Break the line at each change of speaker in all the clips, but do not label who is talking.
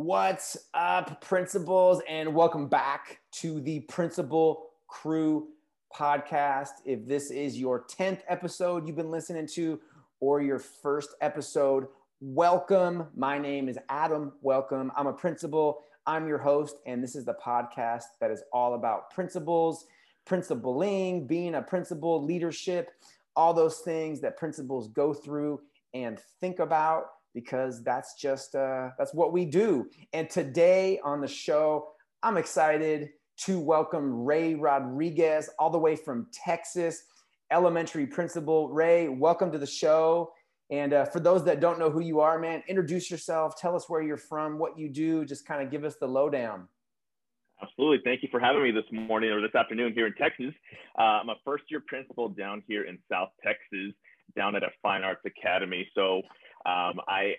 What's up, principals, and welcome back to the Principal Crew podcast. If this is your 10th episode you've been listening to, or your first episode, welcome. My name is Adam. Welcome. I'm a principal. I'm your host, and this is the podcast that is all about principals, principling, being a principal, leadership, all those things that principals go through and think about because that's just uh, that's what we do. And today on the show, I'm excited to welcome Rey Rodriguez, all the way from Texas, elementary principal. Rey, welcome to the show. And uh, for those that don't know who you are, man, introduce yourself. Tell us where you're from, what you do. Just kind of give us the lowdown.
Absolutely. Thank you for having me this morning or this afternoon here in Texas. Uh, I'm a first year principal down here in South Texas, down at a fine arts academy. So um, I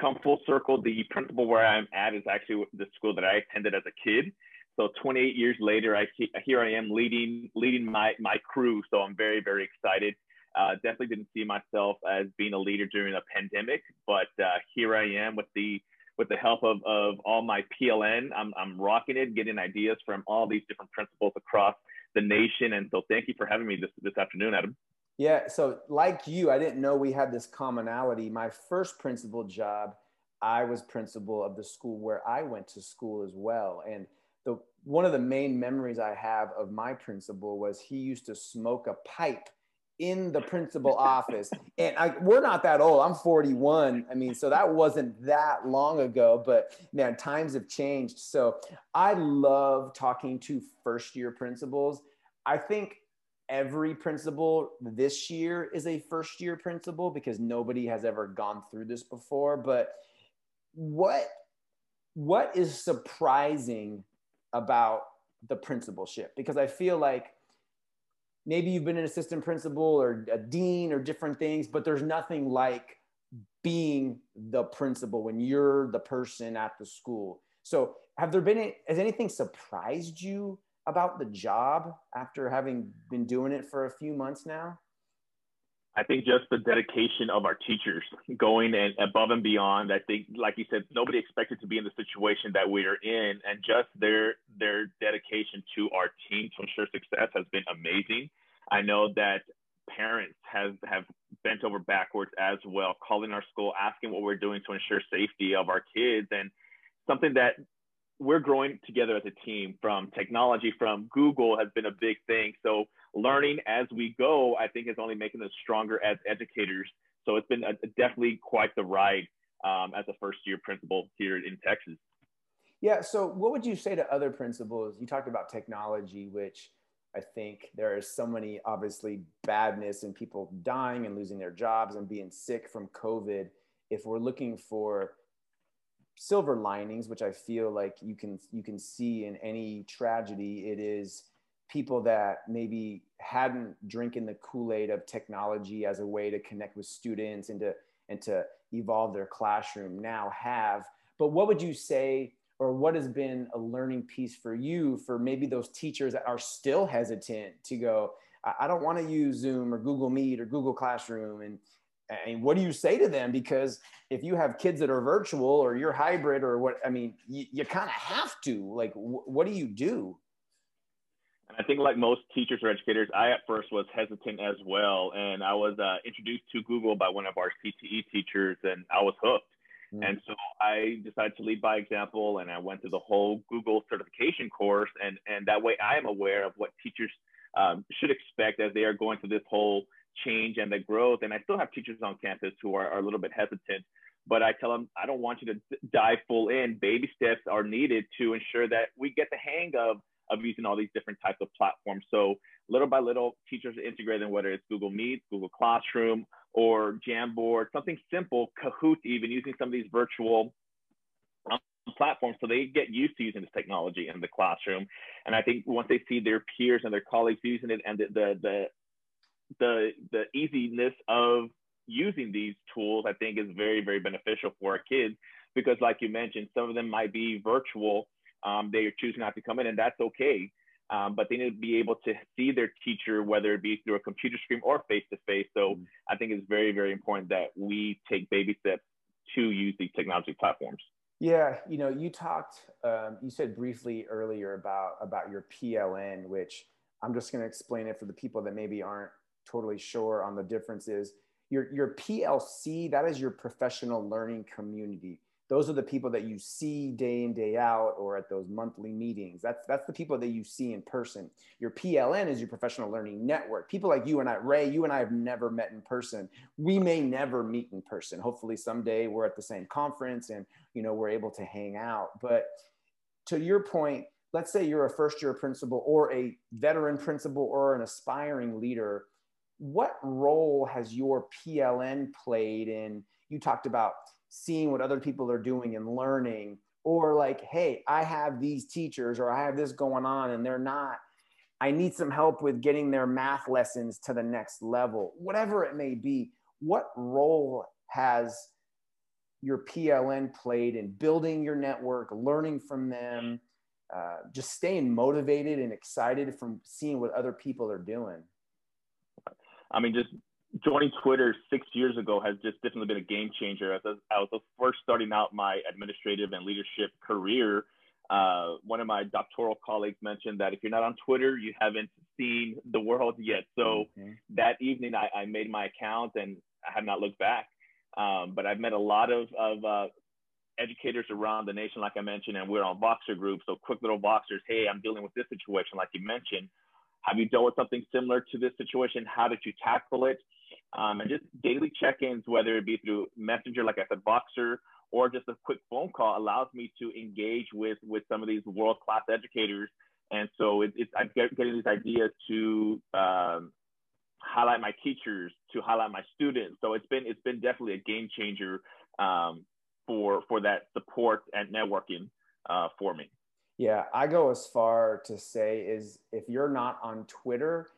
come full circle. The principal where I'm at is actually the school that I attended as a kid. So 28 years later, I here I am leading leading my my crew. So I'm very very excited. Uh, definitely didn't see myself as being a leader during a pandemic, but uh, here I am with the with the help of, of all my PLN. I'm, I'm rocking it, getting ideas from all these different principals across the nation. And so thank you for having me this, this afternoon, Adam.
Yeah. So, like you, I didn't know we had this commonality. My first principal job, I was principal of the school where I went to school as well. And the one of the main memories I have of my principal was he used to smoke a pipe in the principal office. And I, we're not that old. I'm 41. I mean, so that wasn't that long ago, but man, times have changed. So I love talking to first year principals. I think every principal this year is a first year principal because nobody has ever gone through this before but what what is surprising about the principalship? Because i feel like maybe you've been an assistant principal or a dean or different things but there's nothing like being the principal when you're the person at the school. So have there been has anything surprised you about the job after having been doing it for a few months now?
I think just the dedication of our teachers going and above and beyond. I think, like you said, nobody expected to be in the situation that we are in, and just their their dedication to our team to ensure success has been amazing. I know that parents have have bent over backwards as well, calling our school, asking what we're doing to ensure safety of our kids, and something that we're growing together as a team from technology from google has been a big thing. So learning as we go i think is only making us stronger as educators. So it's been a, definitely quite the ride um, as a first year principal here in texas.
Yeah so what would you say to other principals? You talked about technology which i think there is so many obviously badness and people dying and losing their jobs and being sick from covid. If we're looking for silver linings, which I feel like you can you can see in any tragedy. It is people that maybe hadn't drinking the Kool-Aid of technology as a way to connect with students and to and to evolve their classroom now have. But what would you say, or what has been a learning piece for you for maybe those teachers that are still hesitant to go, I don't want to use Zoom or Google Meet or Google Classroom and I mean, what do you say to them? Because if you have kids that are virtual or you're hybrid or what, I mean, you, you kind of have to. Like, wh- what do you do?
And I think, like most teachers or educators, I at first was hesitant as well. And I was uh, introduced to Google by one of our CTE teachers, and I was hooked. Mm. And so I decided to lead by example, and I went through the whole Google certification course. And, and that way, I am aware of what teachers um, should expect as they are going through this whole change and the growth. And I still have teachers on campus who are, are a little bit hesitant, but I tell them, I don't want you to dive full in. Baby steps are needed to ensure that we get the hang of, of using all these different types of platforms. So little by little, teachers are integrating, whether it's Google Meet, Google Classroom, or Jamboard, something simple, Kahoot, even using some of these virtual um, platforms so they get used to using this technology in the classroom. And I think once they see their peers and their colleagues using it and the, the, the the the easiness of using these tools, I think, is very very beneficial for our kids because, like you mentioned, some of them might be virtual. Um, they are choosing not to come in, and that's okay. Um, but they need to be able to see their teacher, whether it be through a computer screen or face to face. So mm-hmm. I think it's very, very important that we take baby steps to use these technology platforms.
Yeah, you know, you talked, um, you said briefly earlier about about your PLN, which I'm just going to explain it for the people that maybe aren't totally sure on the differences. Your your PLC, that is your professional learning community. Those are the people that you see day in day out or at those monthly meetings. That's that's the people that you see in person. Your pln is your professional learning network. People like you and i Rey you and i have never met in person. We may never meet in person. Hopefully someday we're at the same conference and you know we're able to hang out. But to your point let's say you're a first year principal or a veteran principal or an aspiring leader what role has your pln played in you talked about seeing what other people are doing and learning or like hey i have these teachers or i have this going on and they're not i need some help with getting their math lessons to the next level whatever it may be what role has your pln played in building your network learning from them uh, just staying motivated and excited from seeing what other people are doing
i mean just joining Twitter six years ago has just definitely been a game changer. As I was first starting out my administrative and leadership career, uh, one of my doctoral colleagues mentioned that if you're not on Twitter, you haven't seen the world yet. So mm-hmm. that evening, I, I, made my account and I have not looked back. Um, but I've met a lot of, of uh, educators around the nation, like I mentioned, and we're on Voxer groups. So quick little Voxers, hey, I'm dealing with this situation, like you mentioned. Have you dealt with something similar to this situation? How did you tackle it? Um, and just daily check-ins, whether it be through Messenger, like I said, Voxer, or just a quick phone call, allows me to engage with with some of these world-class educators. And so it, it's I'm getting these ideas to um, highlight my teachers, to highlight my students. So it's been it's been definitely a game changer um, for for that support and networking uh, for me.
Yeah, I go as far to say is if you're not on Twitter,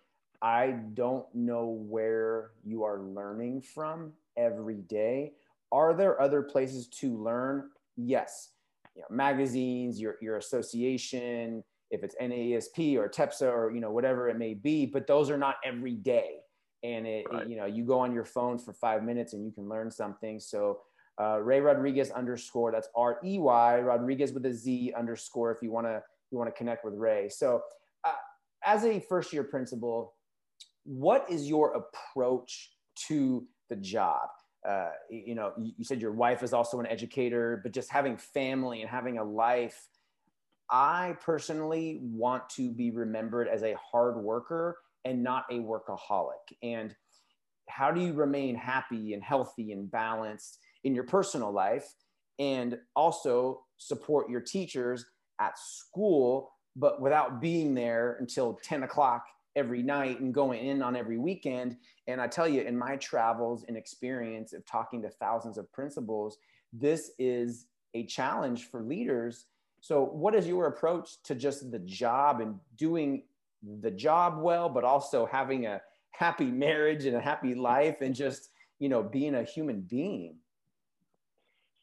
I don't know where you are learning from every day. Are there other places to learn? Yes. You know, magazines, your, your association, if it's NAESP or TEPSA or you know whatever it may be, but those are not every day. And it, right. it, you know you go on your phone for five minutes and you can learn something. So uh, Rey Rodriguez underscore that's R E Y Rodriguez with a Z underscore if you want to you want to connect with Rey. So uh, as a first year principal, what is your approach to the job? Uh, you know, you, you said your wife is also an educator, but just having family and having a life. I personally want to be remembered as a hard worker and not a workaholic. And how do you remain happy and healthy and balanced in your personal life and also support your teachers at school, but without being there until 10 o'clock every night and going in on every weekend. And I tell you, in my travels and experience of talking to thousands of principals, this is a challenge for leaders. So, what is your approach to just the job and doing the job well, but also having a happy marriage and a happy life and just, you know, being a human being?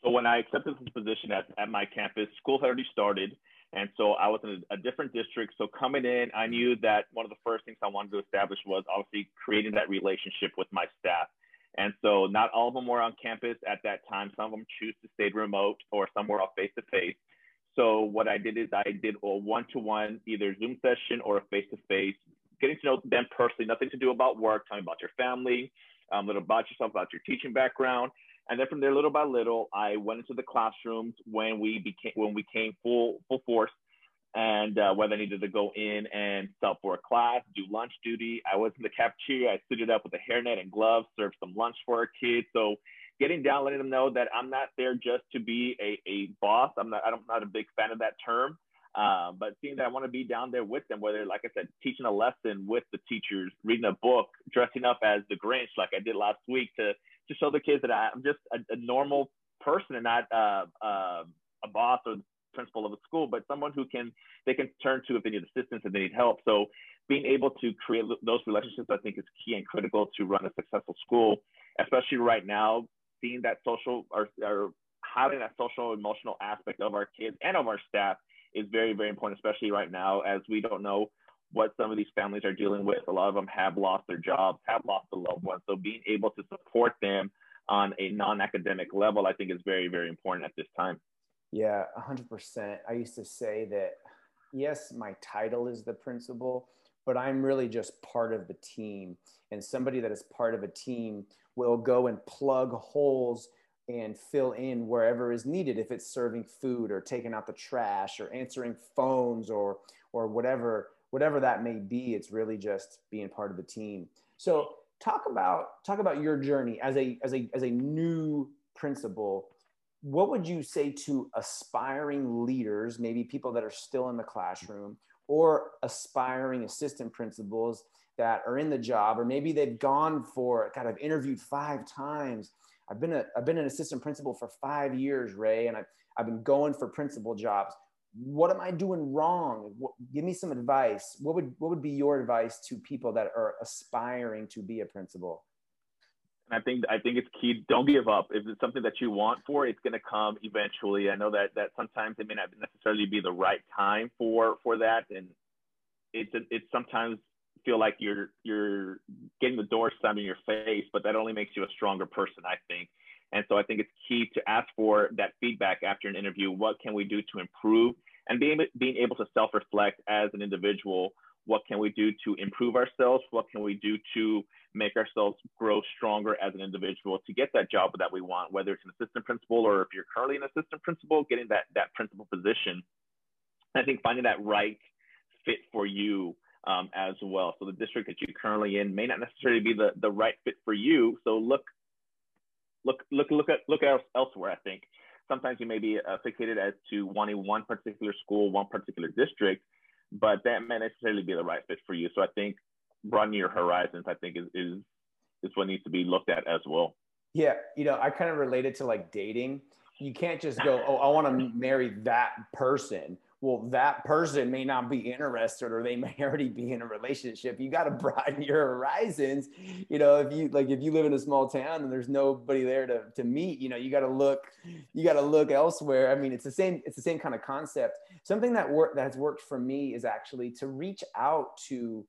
So, when I accepted this position at, at my campus, school had already started. And so I was in a, a, different district. So coming in, I knew that one of the first things I wanted to establish was obviously creating that relationship with my staff. And so not all of them were on campus at that time. Some of them choose to stay remote or some were off face to face. So what I did is I did a one-to-one, either Zoom session or a face-to-face, getting to know them personally, nothing to do about work, me about your family, um, a little about yourself, about your teaching background. And then from there, little by little, I went into the classrooms when we became when we came full full force, and uh, whether I needed to go in and sub for a class, do lunch duty. I was in the cafeteria. I suited up with a hairnet and gloves, served some lunch for our kids. So getting down, letting them know that I'm not there just to be a, a boss. I'm not. I'm not a big fan of that term. Um, but seeing that I want to be down there with them, whether, like I said, teaching a lesson with the teachers, reading a book, dressing up as the Grinch, like I did last week, to to show the kids that I'm just a, a normal person and not uh, uh, a boss or principal of a school, but someone who can they can turn to if they need assistance and they need help. So being able to create those relationships, I think, is key and critical to run a successful school, especially right now. Seeing that social or, or having that social emotional aspect of our kids and of our staff is very very important, especially right now as we don't know what some of these families are dealing with. A lot of them have lost their jobs, have lost a loved one. So being able to support them on a non-academic level, I think is very, very important at this time.
Yeah, 100%. I used to say that, yes, my title is the principal, but I'm really just part of the team. And somebody that is part of a team will go and plug holes and fill in wherever is needed if it's serving food or taking out the trash or answering phones or or whatever whatever that may be it's really just being part of the team. So talk about talk about your journey as a as a as a new principal. What would you say to aspiring leaders maybe people that are still in the classroom or aspiring assistant principals that are in the job or maybe they've gone for kind of interviewed five times. I've been a, I've been an assistant principal for five years, Rey, and I've, I've been going for principal jobs. What am I doing wrong? What, give me some advice. What would, what would be your advice to people that are aspiring to be a principal?
And I think I think it's key. Don't give up. If it's something that you want for, it's going to come eventually. I know that that sometimes it may not necessarily be the right time for for that, and it's it's sometimes feel like you're you're getting the door slammed in your face, but that only makes you a stronger person, I think. And so I think it's key to ask for that feedback after an interview. What can we do to improve? And being being able to self-reflect as an individual. What can we do to improve ourselves? What can we do to make ourselves grow stronger as an individual to get that job that we want, whether it's an assistant principal or if you're currently an assistant principal, getting that that principal position. I think finding that right fit for you um, as well. So the district that you're currently in may not necessarily be the, the right fit for you. So look, look, look, look at look elsewhere. I think sometimes you may be uh, fixated as to wanting one particular school, one particular district, but that may necessarily be the right fit for you. So I think broadening your horizons, I think, is is is what needs to be looked at as well.
Yeah, you know, I kind of related to like dating. You can't just go, oh, I want to marry that person well, that person may not be interested or they may already be in a relationship. You got to broaden your horizons. You know, if you like, if you live in a small town and there's nobody there to, to meet, you know, you got to look, you got to look elsewhere. I mean, it's the same, it's the same kind of concept. Something that work that has worked for me is actually to reach out to,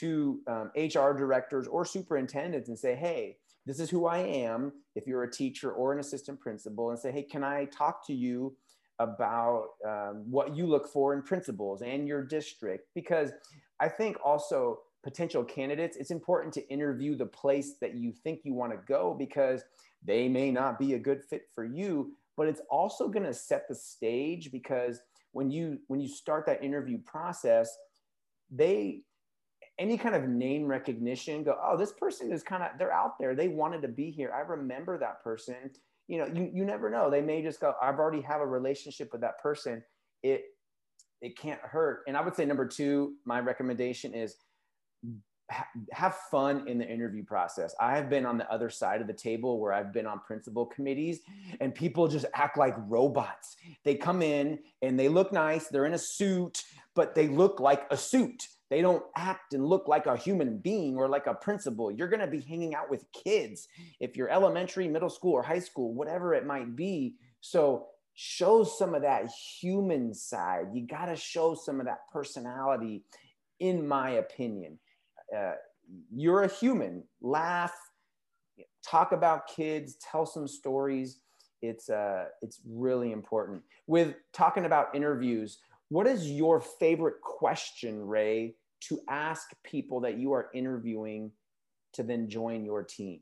to um, HR directors or superintendents and say, Hey, this is who I am. If you're a teacher or an assistant principal and say, Hey, can I talk to you about um, what you look for in principals and your district because i think also potential candidates it's important to interview the place that you think you want to go because they may not be a good fit for you but it's also going to set the stage because when you when you start that interview process they any kind of name recognition go oh this person is kind of they're out there they wanted to be here. I remember that person you know, you, you never know. They may just go, I've already have a relationship with that person. It, it can't hurt. And I would say number two, my recommendation is have fun in the interview process. I have been on the other side of the table where I've been on principal committees and people just act like robots. They come in and they look nice, they're in a suit, but they look like a suit. They don't act and look like a human being or like a principal. You're going to be hanging out with kids if you're elementary, middle school, or high school, whatever it might be. So show some of that human side. You got to show some of that personality, in my opinion. Uh, you're a human. Laugh, talk about kids, tell some stories. It's uh, it's really important. With talking about interviews, what is your favorite question, Rey, to ask people that you are interviewing to then join your team?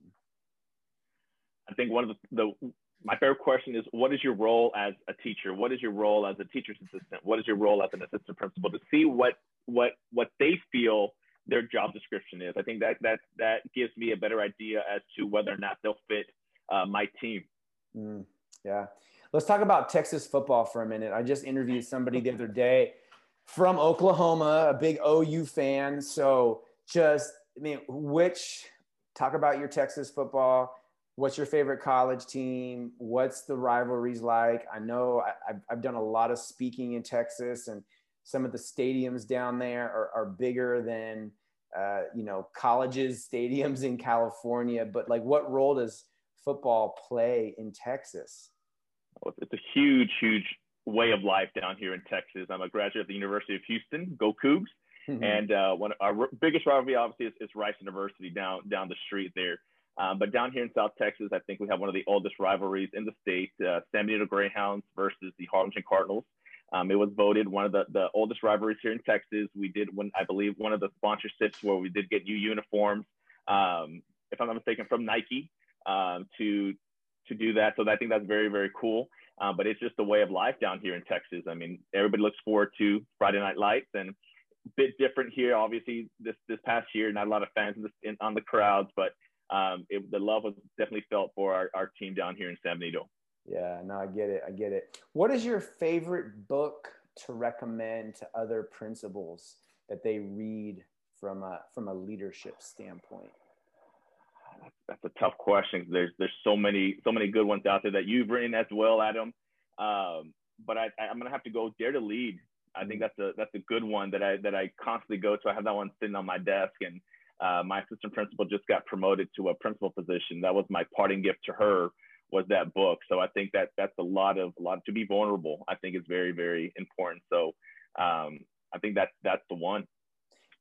I think one of the, the my favorite question is what is your role as a teacher? What is your role as a teacher's assistant? What is your role as an assistant principal to see what what what they feel their job description is? I think that that that gives me a better idea as to whether or not they'll fit uh, my team.
Mm, yeah. Let's talk about Texas football for a minute. I just interviewed somebody the other day from Oklahoma, a big OU fan. So just, I mean, which, talk about your Texas football. What's your favorite college team? What's the rivalries like? I know I, have I've done a lot of speaking in Texas, and some of the stadiums down there are, are bigger than, uh, you know, colleges stadiums in California. But like, what role does football play in Texas?
it's a huge, huge way of life down here in Texas. I'm a graduate of the University of Houston, go Cougs. Mm-hmm. And uh, one our biggest rivalry, obviously, is, is, Rice University down down the street there. Um, but down here in South Texas, I think we have one of the oldest rivalries in the state: uh, San Benito Greyhounds versus the Harlingen Cardinals. Um, it was voted one of the, the oldest rivalries here in Texas. We did when I believe one of the sponsorships where we did get new uniforms, um, if I'm not mistaken, from Nike um, to to do that. So I think that's very very cool. Uh, but it's just a way of life down here in Texas. I mean, everybody looks forward to Friday Night Lights, and a bit different here. Obviously, this this past year, not a lot of fans in in, on the crowds, but um, it, the love was definitely felt for our, our team down here in San Benito.
Yeah, no, I get it. I get it. What is your favorite book to recommend to other principals that they read from a from a leadership standpoint?
That's a tough question. There's there's so many so many good ones out there that you've written as well, Adam. Um, but I, I'm gonna have to go Dare to Lead. I think that's a that's a good one that I that I constantly go to. I have that one sitting on my desk, and uh, my assistant principal just got promoted to a principal position. That was my parting gift to her was that book. So I think that that's a lot of a lot to be vulnerable. I think is very very important. So um, I think that's that's the one.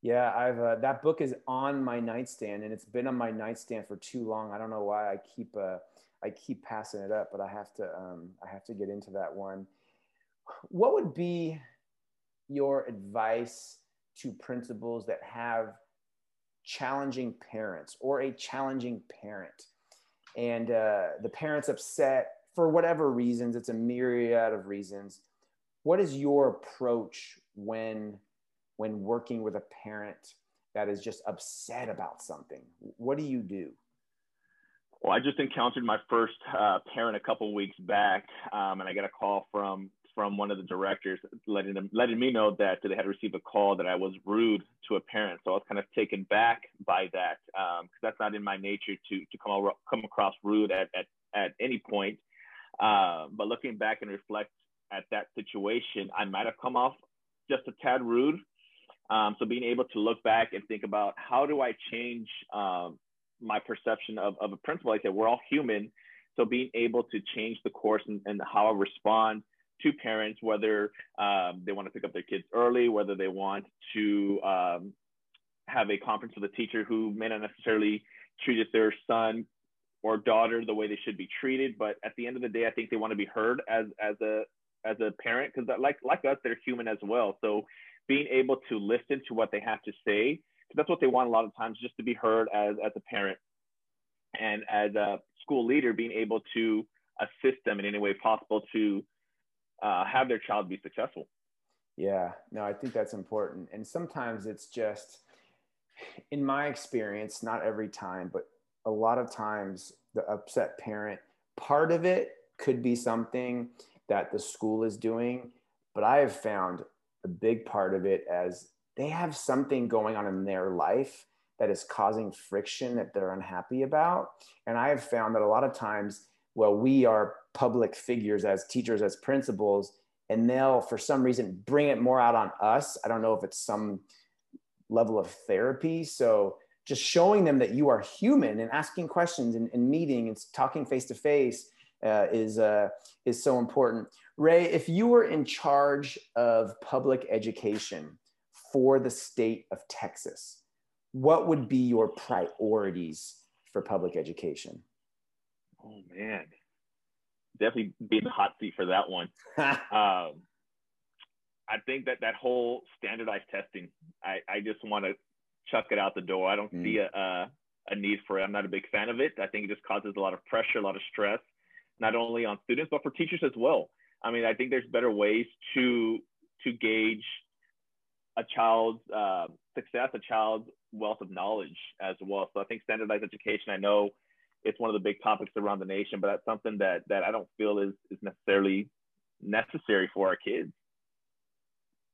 Yeah, I've uh, that book is on my nightstand, and it's been on my nightstand for too long. I don't know why I keep uh, I keep passing it up, but I have to um, I have to get into that one. What would be your advice to principals that have challenging parents or a challenging parent? and uh, the parents upset for whatever reasons it's a myriad of reasons what is your approach when when working with a parent that is just upset about something what do you do
well i just encountered my first uh, parent a couple weeks back um, and i got a call from from one of the directors letting them letting me know that they had received a call that I was rude to a parent. So I was kind of taken back by that because um, that's not in my nature to to come over, come across rude at at, at any point. Uh, but looking back and reflect at that situation, I might have come off just a tad rude. Um, so being able to look back and think about how do I change um, my perception of, of a principal, like I said, we're all human. So being able to change the course and, and how I respond to parents whether um, they want to pick up their kids early, whether they want to um, have a conference with a teacher who may not necessarily treat their son or daughter the way they should be treated. But at the end of the day, I think they want to be heard as as a as a parent because like like us, they're human as well. So being able to listen to what they have to say, because that's what they want a lot of times, just to be heard as as a parent and as a school leader, being able to assist them in any way possible to uh, have their child be successful.
Yeah, no, I think that's important. And sometimes it's just, in my experience, not every time, but a lot of times, the upset parent, part of it could be something that the school is doing. But I have found a big part of it as they have something going on in their life that is causing friction that they're unhappy about. And I have found that a lot of times, well, we are public figures as teachers, as principals, and they'll, for some reason, bring it more out on us. I don't know if it's some level of therapy. So just showing them that you are human and asking questions and, and meeting and talking face to face is uh, is so important. Rey, if you were in charge of public education for the state of Texas, what would be your priorities for public education?
Oh man, definitely be in the hot seat for that one. um, I think that that whole standardized testing, I, I just want to chuck it out the door. I don't mm. see a, a, a need for it. I'm not a big fan of it. I think it just causes a lot of pressure, a lot of stress, not only on students but for teachers as well. I mean, I think there's better ways to to gauge a child's uh, success, a child's wealth of knowledge as well. So I think standardized education. I know it's one of the big topics around the nation, but that's something that that I don't feel is is necessarily necessary for our kids.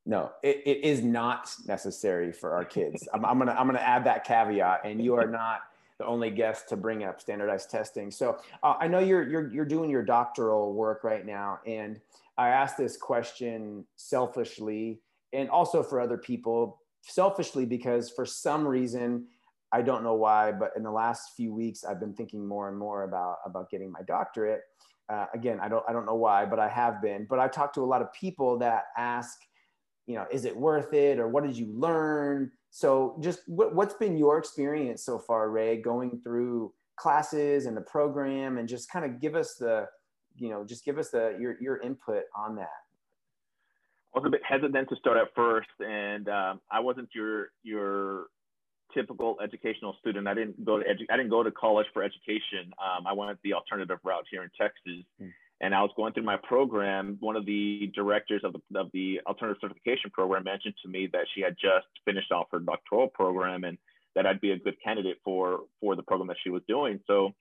No, it, it is not necessary for our kids. I'm, I'm gonna I'm gonna add that caveat, and you are not the only guest to bring up standardized testing. So uh, I know you're you're you're doing your doctoral work right now, and I asked this question selfishly and also for other people. Selfishly because for some reason I don't know why, but in the last few weeks, I've been thinking more and more about about getting my doctorate. Uh, again, I don't I don't know why, but I have been. But I talked to a lot of people that ask, you know, is it worth it, or what did you learn? So, just what, what's been your experience so far, Rey, going through classes and the program and just kind of give us the you know just give us the your your input on that
I was a bit hesitant to start at first, and um, I wasn't your your typical educational student. I didn't go to edu- I didn't go to college for education. Um, I went the alternative route here in Texas, mm. And I was going through my program. One of the directors of the of the alternative certification program mentioned to me that she had just finished off her doctoral program and that I'd be a good candidate for for the program that she was doing. So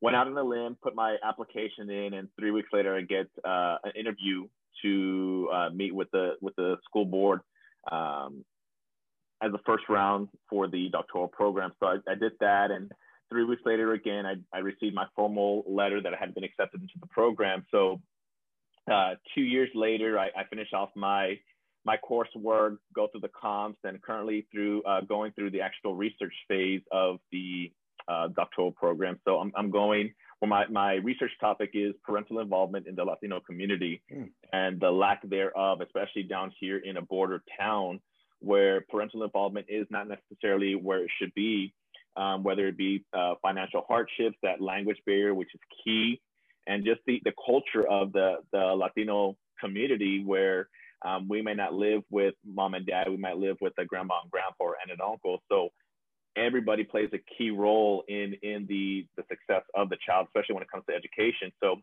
went out on a limb, put my application in, and three weeks later I get uh, an interview to uh, meet with the with the school board um, as the first round for the doctoral program. So I, I, did that, and three weeks later, again, I, I, received my formal letter that I had been accepted into the program. So uh, two years later, I, I finished off my my coursework, go through the comps, and currently through uh, going through the actual research phase of the uh, doctoral program. So I'm, I'm going well, my, my research topic is parental involvement in the Latino community mm. and the lack thereof, especially down here in a border town where parental involvement is not necessarily where it should be, um, whether it be uh, financial hardships, that language barrier, which is key, and just the, the culture of the, the Latino community where um, we may not live with mom and dad, we might live with a grandma and grandpa or aunt and uncle. So everybody plays a key role in in the the success of the child, especially when it comes to education. So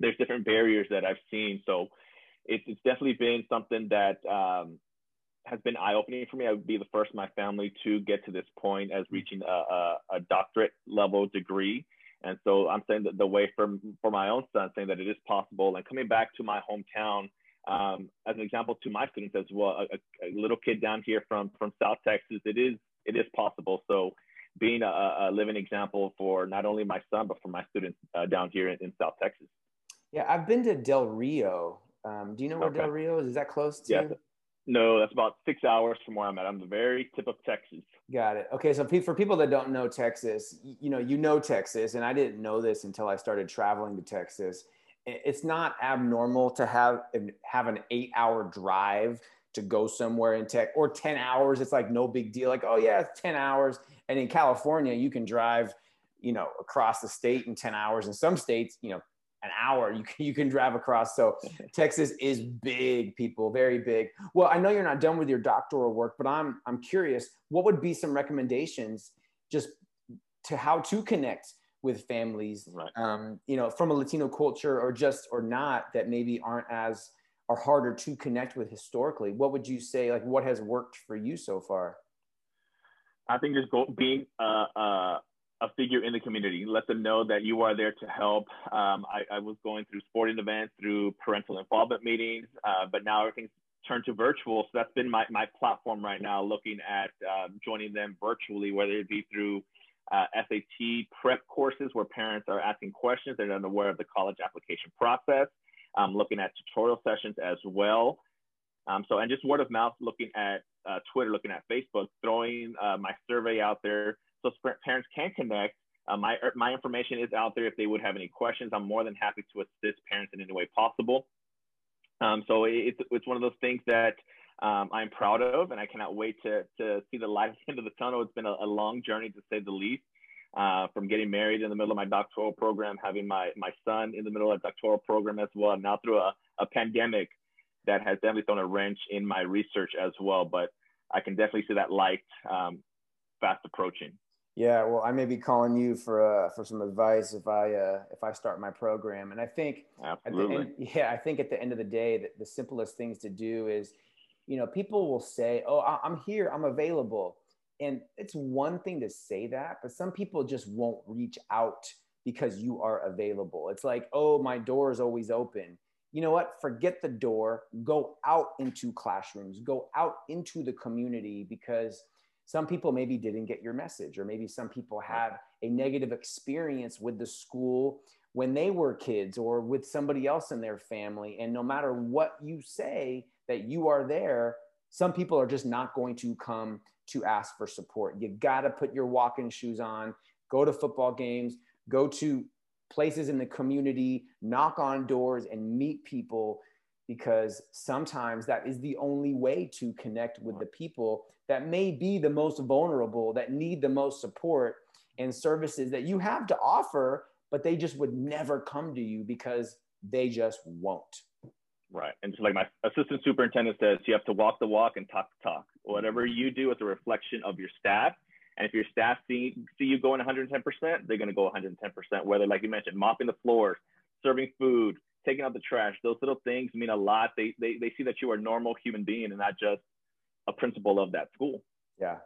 there's different barriers that I've seen. So it's, it's definitely been something that um, has been eye-opening for me. I would be the first in my family to get to this point as reaching a, a, a doctorate level degree. And so I'm saying that the way for, for my own son, saying that it is possible. And coming back to my hometown, um, as an example to my students as well, a, a, little kid down here from, from South Texas, it is it is possible. So being a, a, living example for not only my son, but for my students uh, down here in, in, South Texas.
Yeah, I've been to Del Rio. Um, do you know where okay. Del Rio is? Is that close to?
Yeah. No, that's about six hours from where I'm at. I'm the very tip of Texas.
Got it. Okay, so for people that don't know Texas, you know, you know Texas, and I didn't know this until I started traveling to Texas. It's not abnormal to have have an eight-hour drive to go somewhere in tech or 10 hours. It's like no big deal. Like, oh yeah, it's 10 hours. And in California, you can drive, you know, across the state in 10 hours. In some states, you know, an hour you can, you can drive across. So Texas is big, people, very big. Well, I know you're not done with your doctoral work, but I'm I'm curious, what would be some recommendations just to how to connect with families, right. um, you know, from a Latino culture or just or not that maybe aren't as are harder to connect with historically what would you say like what has worked for you so far
i think just go, being a, a, a, figure in the community let them know that you are there to help um, I, I, was going through sporting events through parental involvement meetings uh, but now everything's turned to virtual so that's been my, my platform right now looking at uh, joining them virtually whether it be through uh, SAT prep courses where parents are asking questions. They're unaware of the college application process um, looking at tutorial sessions as well. Um, so, and just word of mouth, looking at uh, Twitter, looking at Facebook, throwing uh, my survey out there so parents can connect. Uh, my, er, my information is out there if they would have any questions. I'm more than happy to assist parents in any way possible. Um, so it's, it's one of those things that um, I'm proud of, and I cannot wait to, to see the light at the end of the tunnel. It's been a, a long journey to say the least uh, from getting married in the middle of my doctoral program, having my, my son in the middle of a doctoral program as well, now through a, a pandemic that has definitely thrown a wrench in my research as well. But I can definitely see that light um, fast approaching.
Yeah, well, I may be calling you for uh, for some advice if I uh, if I start my program. And I think,
absolutely,
end, yeah, I think at the end of the day, that the simplest things to do is, you know, people will say, "Oh, I'm here, I'm available," and it's one thing to say that but some people just won't reach out because you are available. It's like oh my door is always open. You know what? Forget the door. Go out into classrooms. Go out into the community because some people maybe didn't get your message or maybe some people had a negative experience with the school when they were kids or with somebody else in their family and no matter what you say that you are there some people are just not going to come to ask for support. You got to put your walking shoes on, go to football games, go to places in the community, knock on doors, and meet people because sometimes that is the only way to connect with the people that may be the most vulnerable, that need the most support. and services that you have to offer, but they just would never come to you because they just won't.
Right. And like my assistant superintendent says, you have to walk the walk and talk the talk. Whatever you do is a reflection of your staff. And if your staff see, see you going 110%, they're going to go 110%, whether, like you mentioned, mopping the floors, serving food, taking out the trash, those little things mean a lot. They, they, they see that you are a normal human being and not just a principal of that school.
Yeah.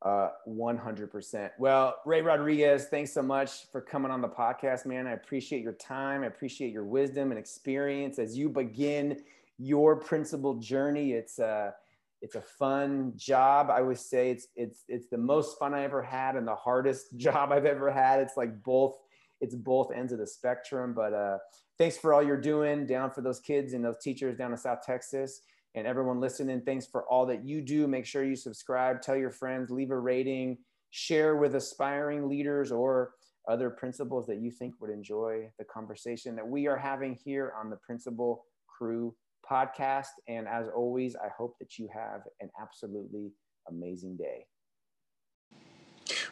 Uh, 100%. Well, Rey Rodriguez, thanks so much for coming on the podcast, man. I appreciate your time. I appreciate your wisdom and experience as you begin your principal journey. It's a, it's a fun job. I would say it's, it's, it's the most fun I ever had and the hardest job I've ever had. It's like both, it's both ends of the spectrum, but, uh, thanks for all you're doing down for those kids and those teachers down in South Texas and everyone listening. Thanks for all that you do. Make sure you subscribe, tell your friends, leave a rating, share with aspiring leaders or other principals that you think would enjoy the conversation that we are having here on the Principal Crew podcast. And as always, I hope that you have an absolutely amazing day.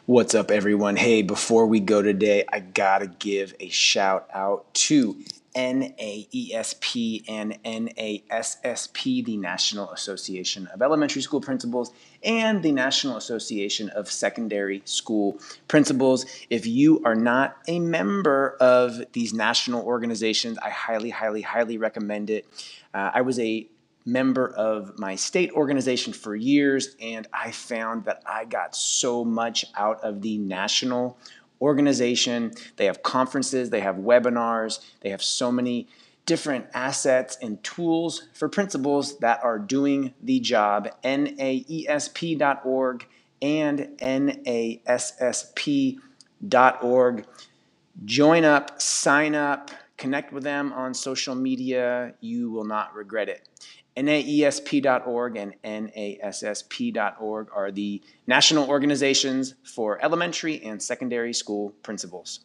What's up, everyone? Hey, before we go today, I gotta give a shout out to NAESP and NASSP, the National Association of Elementary School Principals, and the National Association of Secondary School Principals. If you are not a member of these national organizations, I highly, highly, highly recommend it. Uh, I was a member of my state organization for years, and I found that I got so much out of the national organization. They have conferences, they have webinars, they have so many different assets and tools for principals that are doing the job. NAESP.org and NASSP.org. Join up, sign up, connect with them on social media. You will not regret it. NAESP.org and NASSP.org are the national organizations for elementary and secondary school principals.